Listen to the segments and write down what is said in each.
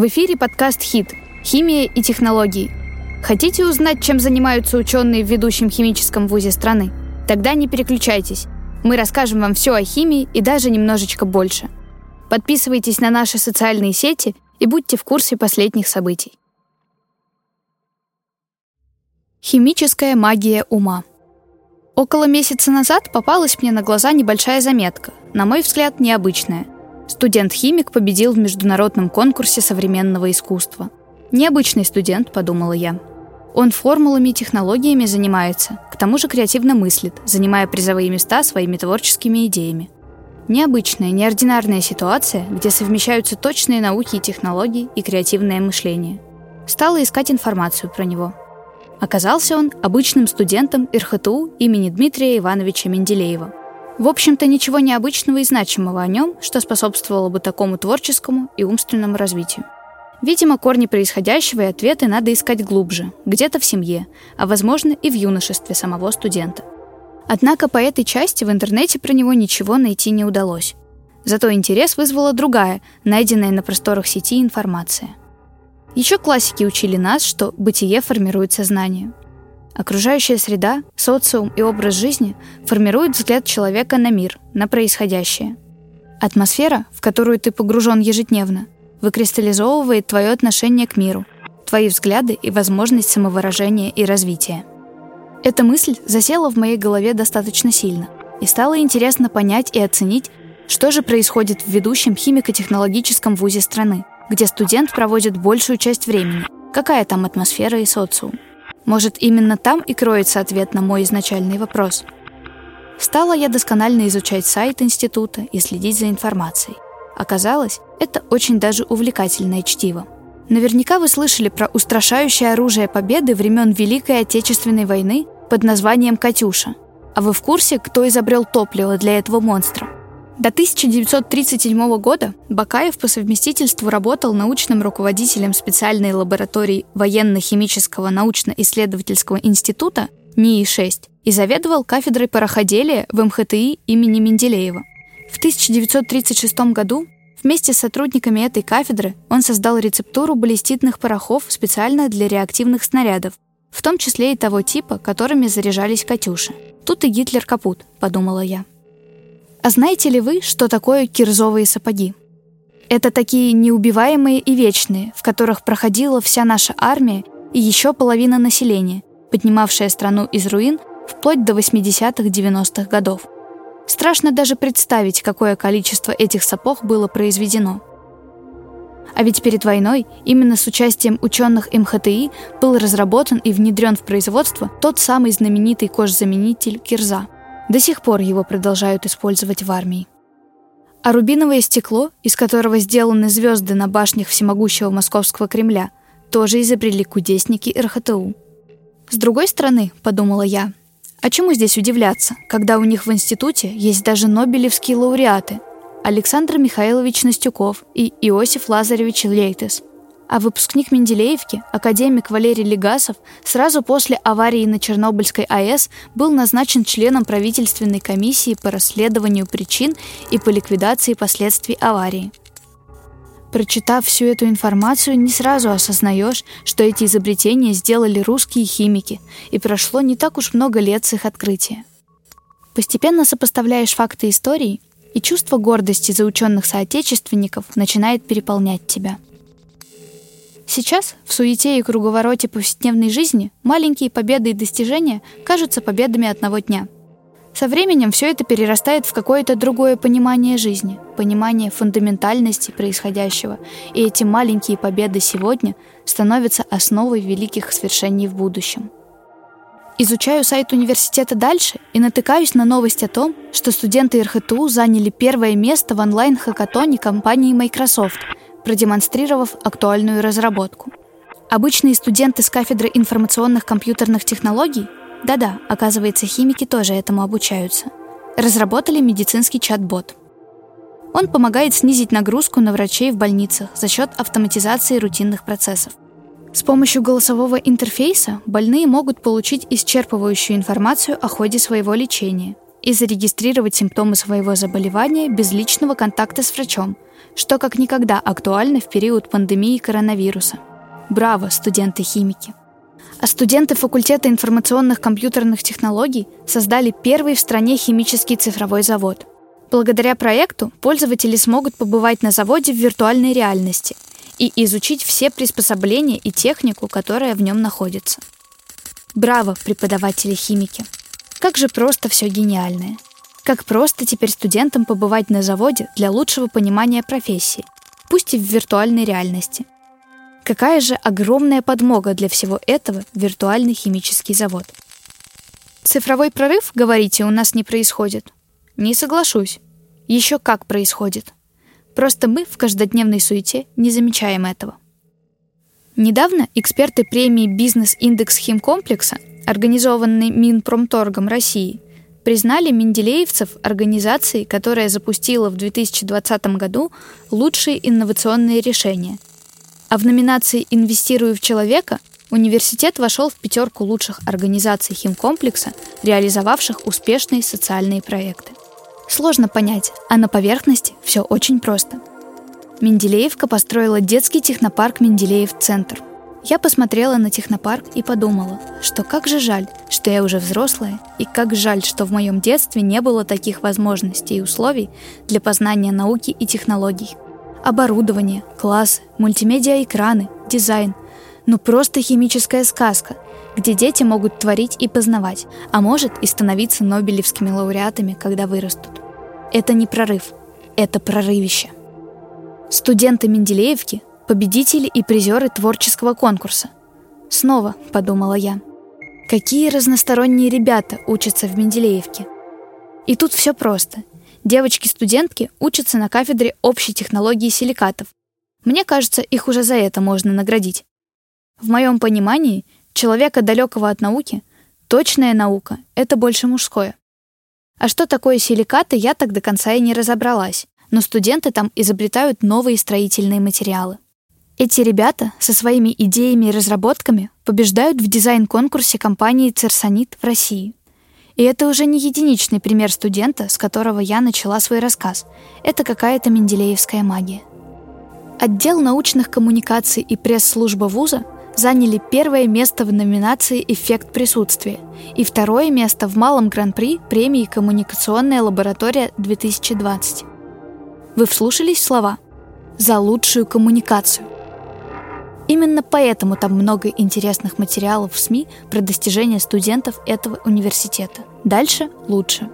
В эфире подкаст «Хит. Химия и технологии». Хотите узнать, чем занимаются ученые в ведущем химическом вузе страны? Тогда не переключайтесь. Мы расскажем вам все о химии и даже немножечко больше. Подписывайтесь на наши социальные сети и будьте в курсе последних событий. Химическая магия ума. Около месяца назад попалась мне на глаза небольшая заметка, на мой взгляд, необычная – Студент-химик победил в международном конкурсе современного искусства. Необычный студент, подумала я. Он формулами и технологиями занимается, к тому же креативно мыслит, занимая призовые места своими творческими идеями. Необычная, неординарная ситуация, где совмещаются точные науки и технологии и креативное мышление. Стала искать информацию про него. Оказался он обычным студентом РХТУ имени Дмитрия Ивановича Менделеева – в общем-то, ничего необычного и значимого о нем, что способствовало бы такому творческому и умственному развитию. Видимо, корни происходящего и ответы надо искать глубже, где-то в семье, а возможно и в юношестве самого студента. Однако по этой части в интернете про него ничего найти не удалось. Зато интерес вызвала другая, найденная на просторах сети информация. Еще классики учили нас, что бытие формирует сознание. Окружающая среда, социум и образ жизни формируют взгляд человека на мир, на происходящее. Атмосфера, в которую ты погружен ежедневно, выкристаллизовывает твое отношение к миру, твои взгляды и возможность самовыражения и развития. Эта мысль засела в моей голове достаточно сильно, и стало интересно понять и оценить, что же происходит в ведущем химико-технологическом вузе страны, где студент проводит большую часть времени, какая там атмосфера и социум. Может, именно там и кроется ответ на мой изначальный вопрос. Стала я досконально изучать сайт института и следить за информацией. Оказалось, это очень даже увлекательное чтиво. Наверняка вы слышали про устрашающее оружие победы времен Великой Отечественной войны под названием «Катюша». А вы в курсе, кто изобрел топливо для этого монстра? До 1937 года Бакаев по совместительству работал научным руководителем специальной лаборатории Военно-химического научно-исследовательского института НИИ-6 и заведовал кафедрой пароходелия в МХТИ имени Менделеева. В 1936 году вместе с сотрудниками этой кафедры он создал рецептуру баллиститных порохов специально для реактивных снарядов, в том числе и того типа, которыми заряжались «Катюши». Тут и Гитлер капут, подумала я. А знаете ли вы, что такое кирзовые сапоги? Это такие неубиваемые и вечные, в которых проходила вся наша армия и еще половина населения, поднимавшая страну из руин вплоть до 80-х-90-х годов. Страшно даже представить, какое количество этих сапог было произведено. А ведь перед войной именно с участием ученых МХТИ был разработан и внедрен в производство тот самый знаменитый кожзаменитель кирза – до сих пор его продолжают использовать в армии. А рубиновое стекло, из которого сделаны звезды на башнях всемогущего московского Кремля, тоже изобрели кудесники РХТУ. С другой стороны, подумала я, а чему здесь удивляться, когда у них в институте есть даже нобелевские лауреаты Александр Михайлович Настюков и Иосиф Лазаревич Лейтес – а выпускник Менделеевки, академик Валерий Легасов, сразу после аварии на Чернобыльской АЭС был назначен членом правительственной комиссии по расследованию причин и по ликвидации последствий аварии. Прочитав всю эту информацию, не сразу осознаешь, что эти изобретения сделали русские химики, и прошло не так уж много лет с их открытия. Постепенно сопоставляешь факты истории, и чувство гордости за ученых соотечественников начинает переполнять тебя – Сейчас, в суете и круговороте повседневной жизни, маленькие победы и достижения кажутся победами одного дня. Со временем все это перерастает в какое-то другое понимание жизни, понимание фундаментальности происходящего, и эти маленькие победы сегодня становятся основой великих свершений в будущем. Изучаю сайт университета дальше и натыкаюсь на новость о том, что студенты РХТУ заняли первое место в онлайн-хакатоне компании Microsoft – продемонстрировав актуальную разработку. Обычные студенты с кафедры информационных компьютерных технологий, да-да, оказывается, химики тоже этому обучаются, разработали медицинский чат-бот. Он помогает снизить нагрузку на врачей в больницах за счет автоматизации рутинных процессов. С помощью голосового интерфейса больные могут получить исчерпывающую информацию о ходе своего лечения и зарегистрировать симптомы своего заболевания без личного контакта с врачом – что как никогда актуально в период пандемии коронавируса. Браво, студенты-химики! А студенты факультета информационных компьютерных технологий создали первый в стране химический цифровой завод. Благодаря проекту пользователи смогут побывать на заводе в виртуальной реальности и изучить все приспособления и технику, которая в нем находится. Браво, преподаватели-химики! Как же просто все гениальное! Как просто теперь студентам побывать на заводе для лучшего понимания профессии, пусть и в виртуальной реальности. Какая же огромная подмога для всего этого виртуальный химический завод. Цифровой прорыв, говорите, у нас не происходит? Не соглашусь. Еще как происходит. Просто мы в каждодневной суете не замечаем этого. Недавно эксперты премии «Бизнес-индекс химкомплекса», организованной Минпромторгом России, признали менделеевцев организацией, которая запустила в 2020 году лучшие инновационные решения. А в номинации «Инвестирую в человека» университет вошел в пятерку лучших организаций химкомплекса, реализовавших успешные социальные проекты. Сложно понять, а на поверхности все очень просто – Менделеевка построила детский технопарк Менделеев-центр. Я посмотрела на технопарк и подумала, что как же жаль, что я уже взрослая, и как жаль, что в моем детстве не было таких возможностей и условий для познания науки и технологий. Оборудование, классы, мультимедиа-экраны, дизайн. Ну просто химическая сказка, где дети могут творить и познавать, а может и становиться нобелевскими лауреатами, когда вырастут. Это не прорыв, это прорывище. Студенты Менделеевки – победители и призеры творческого конкурса. Снова, подумала я. Какие разносторонние ребята учатся в Менделеевке. И тут все просто. Девочки-студентки учатся на кафедре общей технологии силикатов. Мне кажется, их уже за это можно наградить. В моем понимании, человека далекого от науки, точная наука — это больше мужское. А что такое силикаты, я так до конца и не разобралась но студенты там изобретают новые строительные материалы. Эти ребята со своими идеями и разработками побеждают в дизайн-конкурсе компании «Церсонит» в России. И это уже не единичный пример студента, с которого я начала свой рассказ. Это какая-то менделеевская магия. Отдел научных коммуникаций и пресс-служба вуза заняли первое место в номинации «Эффект присутствия» и второе место в малом гран-при премии «Коммуникационная лаборатория-2020». Вы вслушались в слова? За лучшую коммуникацию. Именно поэтому там много интересных материалов в СМИ про достижения студентов этого университета. Дальше лучше.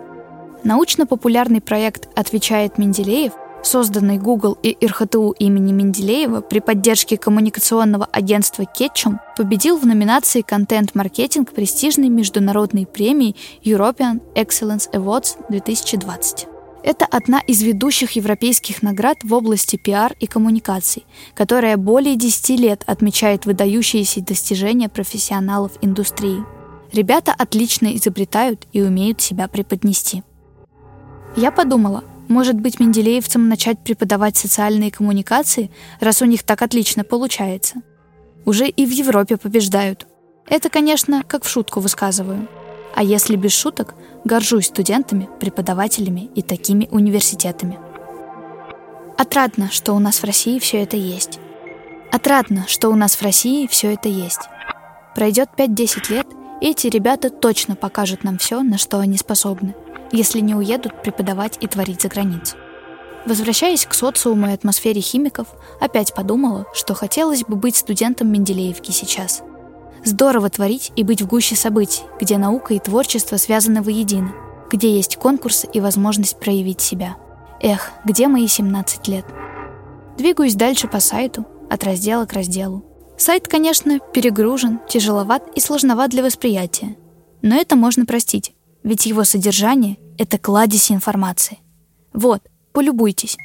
Научно-популярный проект «Отвечает Менделеев», созданный Google и РХТУ имени Менделеева при поддержке коммуникационного агентства Ketchum, победил в номинации «Контент-маркетинг» престижной международной премии European Excellence Awards 2020. Это одна из ведущих европейских наград в области пиар и коммуникаций, которая более 10 лет отмечает выдающиеся достижения профессионалов индустрии. Ребята отлично изобретают и умеют себя преподнести. Я подумала, может быть, менделеевцам начать преподавать социальные коммуникации, раз у них так отлично получается. Уже и в Европе побеждают. Это, конечно, как в шутку высказываю. А если без шуток, Горжусь студентами, преподавателями и такими университетами. Отрадно, что у нас в России все это есть. Отрадно, что у нас в России все это есть. Пройдет 5-10 лет, и эти ребята точно покажут нам все, на что они способны, если не уедут преподавать и творить за границу. Возвращаясь к социуму и атмосфере химиков, опять подумала, что хотелось бы быть студентом Менделеевки сейчас – Здорово творить и быть в гуще событий, где наука и творчество связаны воедино, где есть конкурс и возможность проявить себя. Эх, где мои 17 лет? Двигаюсь дальше по сайту, от раздела к разделу. Сайт, конечно, перегружен, тяжеловат и сложноват для восприятия. Но это можно простить, ведь его содержание — это кладезь информации. Вот, полюбуйтесь.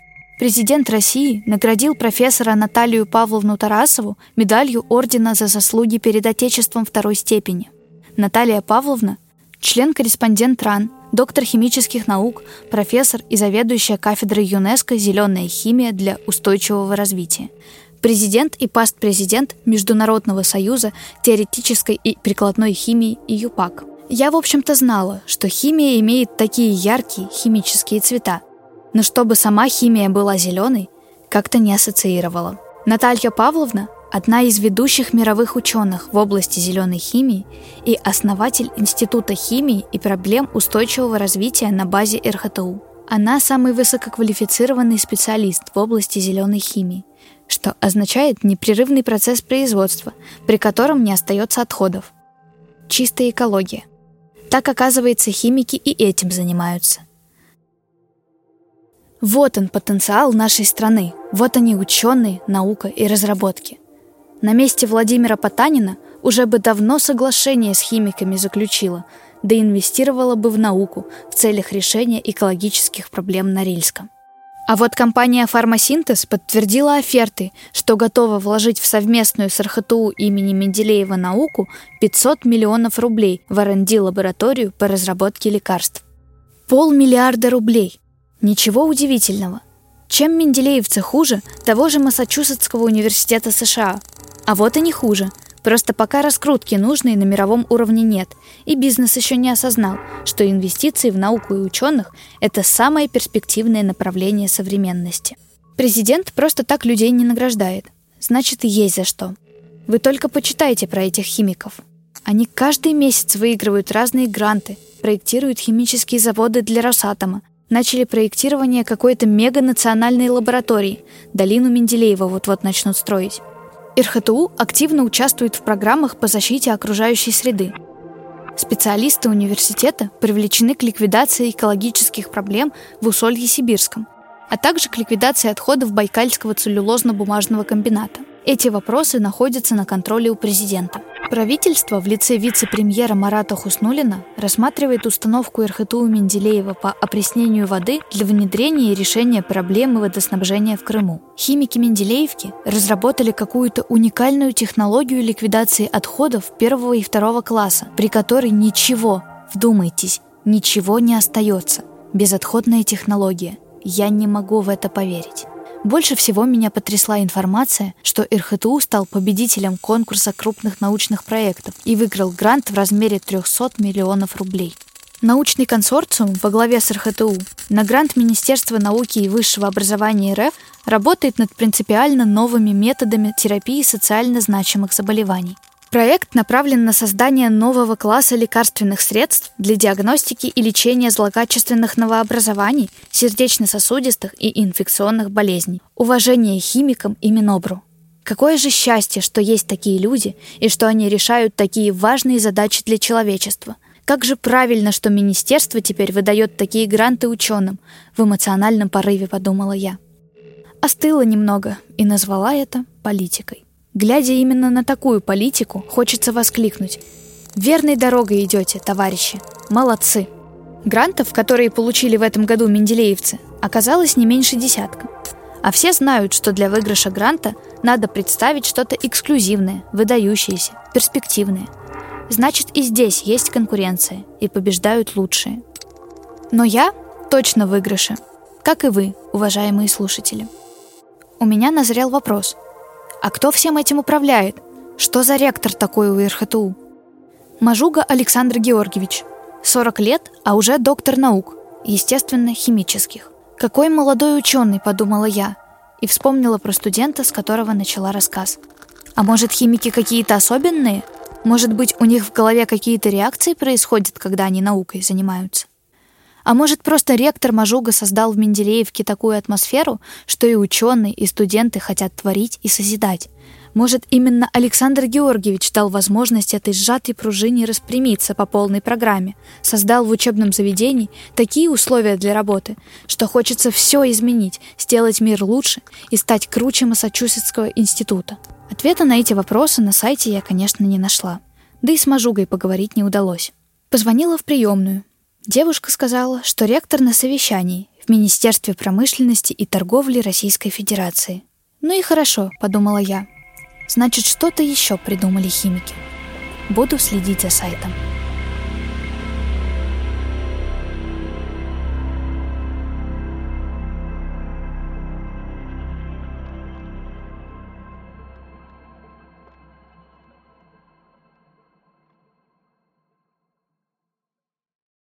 Президент России наградил профессора Наталью Павловну Тарасову медалью Ордена за заслуги перед Отечеством второй степени. Наталья Павловна – член-корреспондент РАН, доктор химических наук, профессор и заведующая кафедрой ЮНЕСКО «Зеленая химия для устойчивого развития», президент и паст-президент Международного союза теоретической и прикладной химии и ЮПАК. Я, в общем-то, знала, что химия имеет такие яркие химические цвета – но чтобы сама химия была зеленой, как-то не ассоциировала. Наталья Павловна – одна из ведущих мировых ученых в области зеленой химии и основатель Института химии и проблем устойчивого развития на базе РХТУ. Она самый высококвалифицированный специалист в области зеленой химии, что означает непрерывный процесс производства, при котором не остается отходов. Чистая экология. Так, оказывается, химики и этим занимаются. Вот он потенциал нашей страны. Вот они ученые, наука и разработки. На месте Владимира Потанина уже бы давно соглашение с химиками заключила, да инвестировала бы в науку в целях решения экологических проблем на Рильском. А вот компания «Фармасинтез» подтвердила оферты, что готова вложить в совместную с РХТУ имени Менделеева науку 500 миллионов рублей в R&D-лабораторию по разработке лекарств. Полмиллиарда рублей. Ничего удивительного. Чем менделеевцы хуже того же Массачусетского университета США? А вот и не хуже. Просто пока раскрутки нужной на мировом уровне нет, и бизнес еще не осознал, что инвестиции в науку и ученых – это самое перспективное направление современности. Президент просто так людей не награждает. Значит, и есть за что. Вы только почитайте про этих химиков. Они каждый месяц выигрывают разные гранты, проектируют химические заводы для Росатома, начали проектирование какой-то меганациональной лаборатории. Долину Менделеева вот-вот начнут строить. РХТУ активно участвует в программах по защите окружающей среды. Специалисты университета привлечены к ликвидации экологических проблем в Усолье Сибирском, а также к ликвидации отходов Байкальского целлюлозно-бумажного комбината. Эти вопросы находятся на контроле у президента. Правительство в лице вице-премьера Марата Хуснулина рассматривает установку РХТУ Менделеева по опреснению воды для внедрения и решения проблемы водоснабжения в Крыму. Химики Менделеевки разработали какую-то уникальную технологию ликвидации отходов первого и второго класса, при которой ничего, вдумайтесь, ничего не остается. Безотходная технология. Я не могу в это поверить. Больше всего меня потрясла информация, что РХТУ стал победителем конкурса крупных научных проектов и выиграл грант в размере 300 миллионов рублей. Научный консорциум во главе с РХТУ на грант Министерства науки и высшего образования РФ работает над принципиально новыми методами терапии социально значимых заболеваний – Проект направлен на создание нового класса лекарственных средств для диагностики и лечения злокачественных новообразований, сердечно-сосудистых и инфекционных болезней. Уважение химикам и Минобру. Какое же счастье, что есть такие люди и что они решают такие важные задачи для человечества. Как же правильно, что министерство теперь выдает такие гранты ученым, в эмоциональном порыве подумала я. Остыла немного и назвала это политикой. Глядя именно на такую политику, хочется воскликнуть. Верной дорогой идете, товарищи. Молодцы. Грантов, которые получили в этом году менделеевцы, оказалось не меньше десятка. А все знают, что для выигрыша гранта надо представить что-то эксклюзивное, выдающееся, перспективное. Значит, и здесь есть конкуренция, и побеждают лучшие. Но я точно в выигрыше, как и вы, уважаемые слушатели. У меня назрел вопрос – а кто всем этим управляет? Что за ректор такой у РХТУ? Мажуга Александр Георгиевич. 40 лет, а уже доктор наук, естественно, химических. Какой молодой ученый, подумала я, и вспомнила про студента, с которого начала рассказ. А может, химики какие-то особенные? Может быть, у них в голове какие-то реакции происходят, когда они наукой занимаются? А может, просто ректор Мажуга создал в Менделеевке такую атмосферу, что и ученые, и студенты хотят творить и созидать? Может, именно Александр Георгиевич дал возможность этой сжатой пружине распрямиться по полной программе, создал в учебном заведении такие условия для работы, что хочется все изменить, сделать мир лучше и стать круче Массачусетского института. Ответа на эти вопросы на сайте я, конечно, не нашла. Да и с Мажугой поговорить не удалось. Позвонила в приемную, Девушка сказала, что ректор на совещании в Министерстве промышленности и торговли Российской Федерации. Ну и хорошо, подумала я. Значит, что-то еще придумали химики. Буду следить за сайтом.